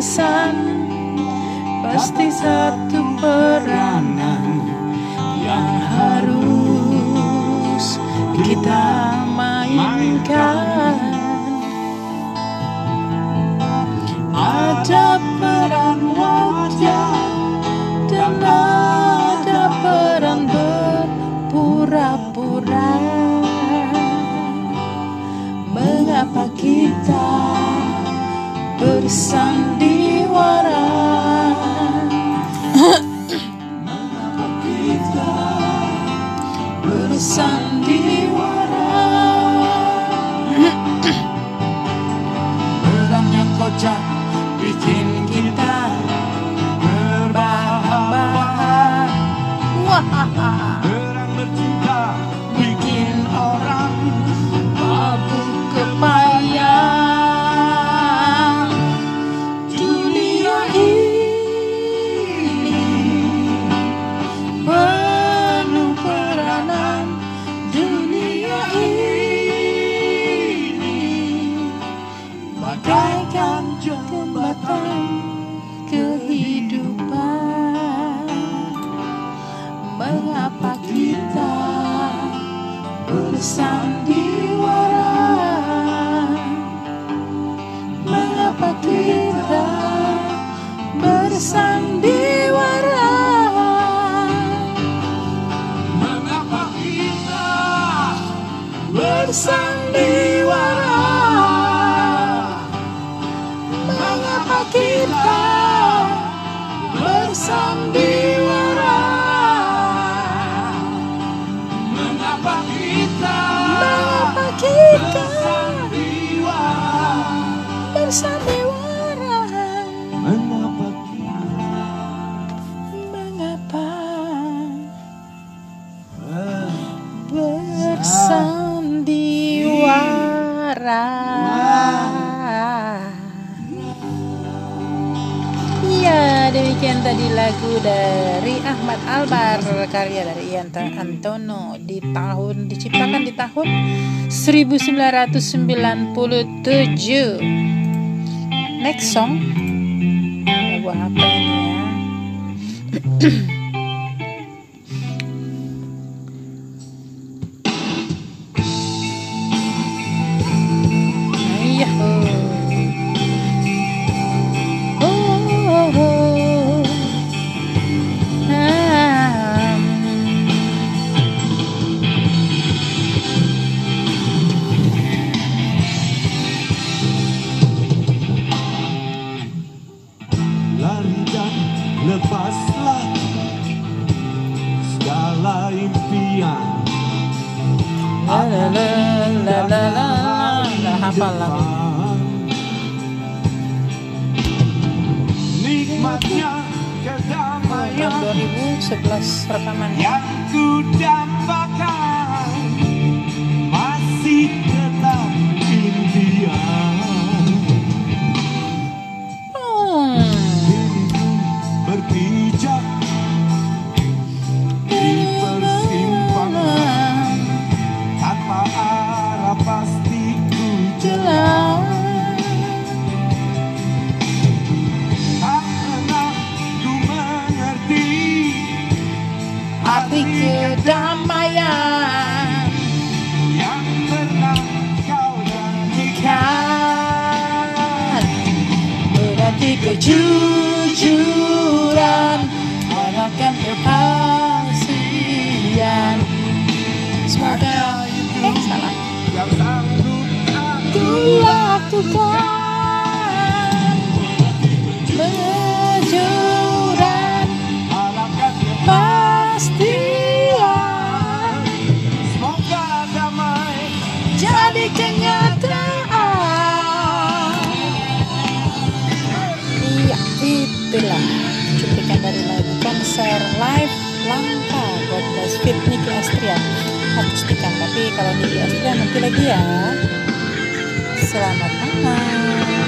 insan pasti satu peranan yang harus kita mainkan. Ada peran bersandiwara? Yang kocak bikin bersandiwara mengapa kita bersandiwara? Mengapa kita bersandiwara Mengapa kita mengapa bersandiwara Ya demikian tadi lagu dari Ahmad Albar karya dari Ianta Antono di tahun diciptakan di tahun 1997 Next song lagu apa lepaslah segala impian. Nikmatnya kedamaian tahun 2011 rekaman yang ku dapatkan berpijak di persimpangan tanpa arah pasti ku jalan. Tak pernah ku mengerti Arti kedamaian yang pernah kau janjikan kan Berarti kejujuran itulah cuplikan dari lagu konser live Langka Bless Fit Niki Astria akustikan tapi kalau Niki Astria nanti lagi ya selamat malam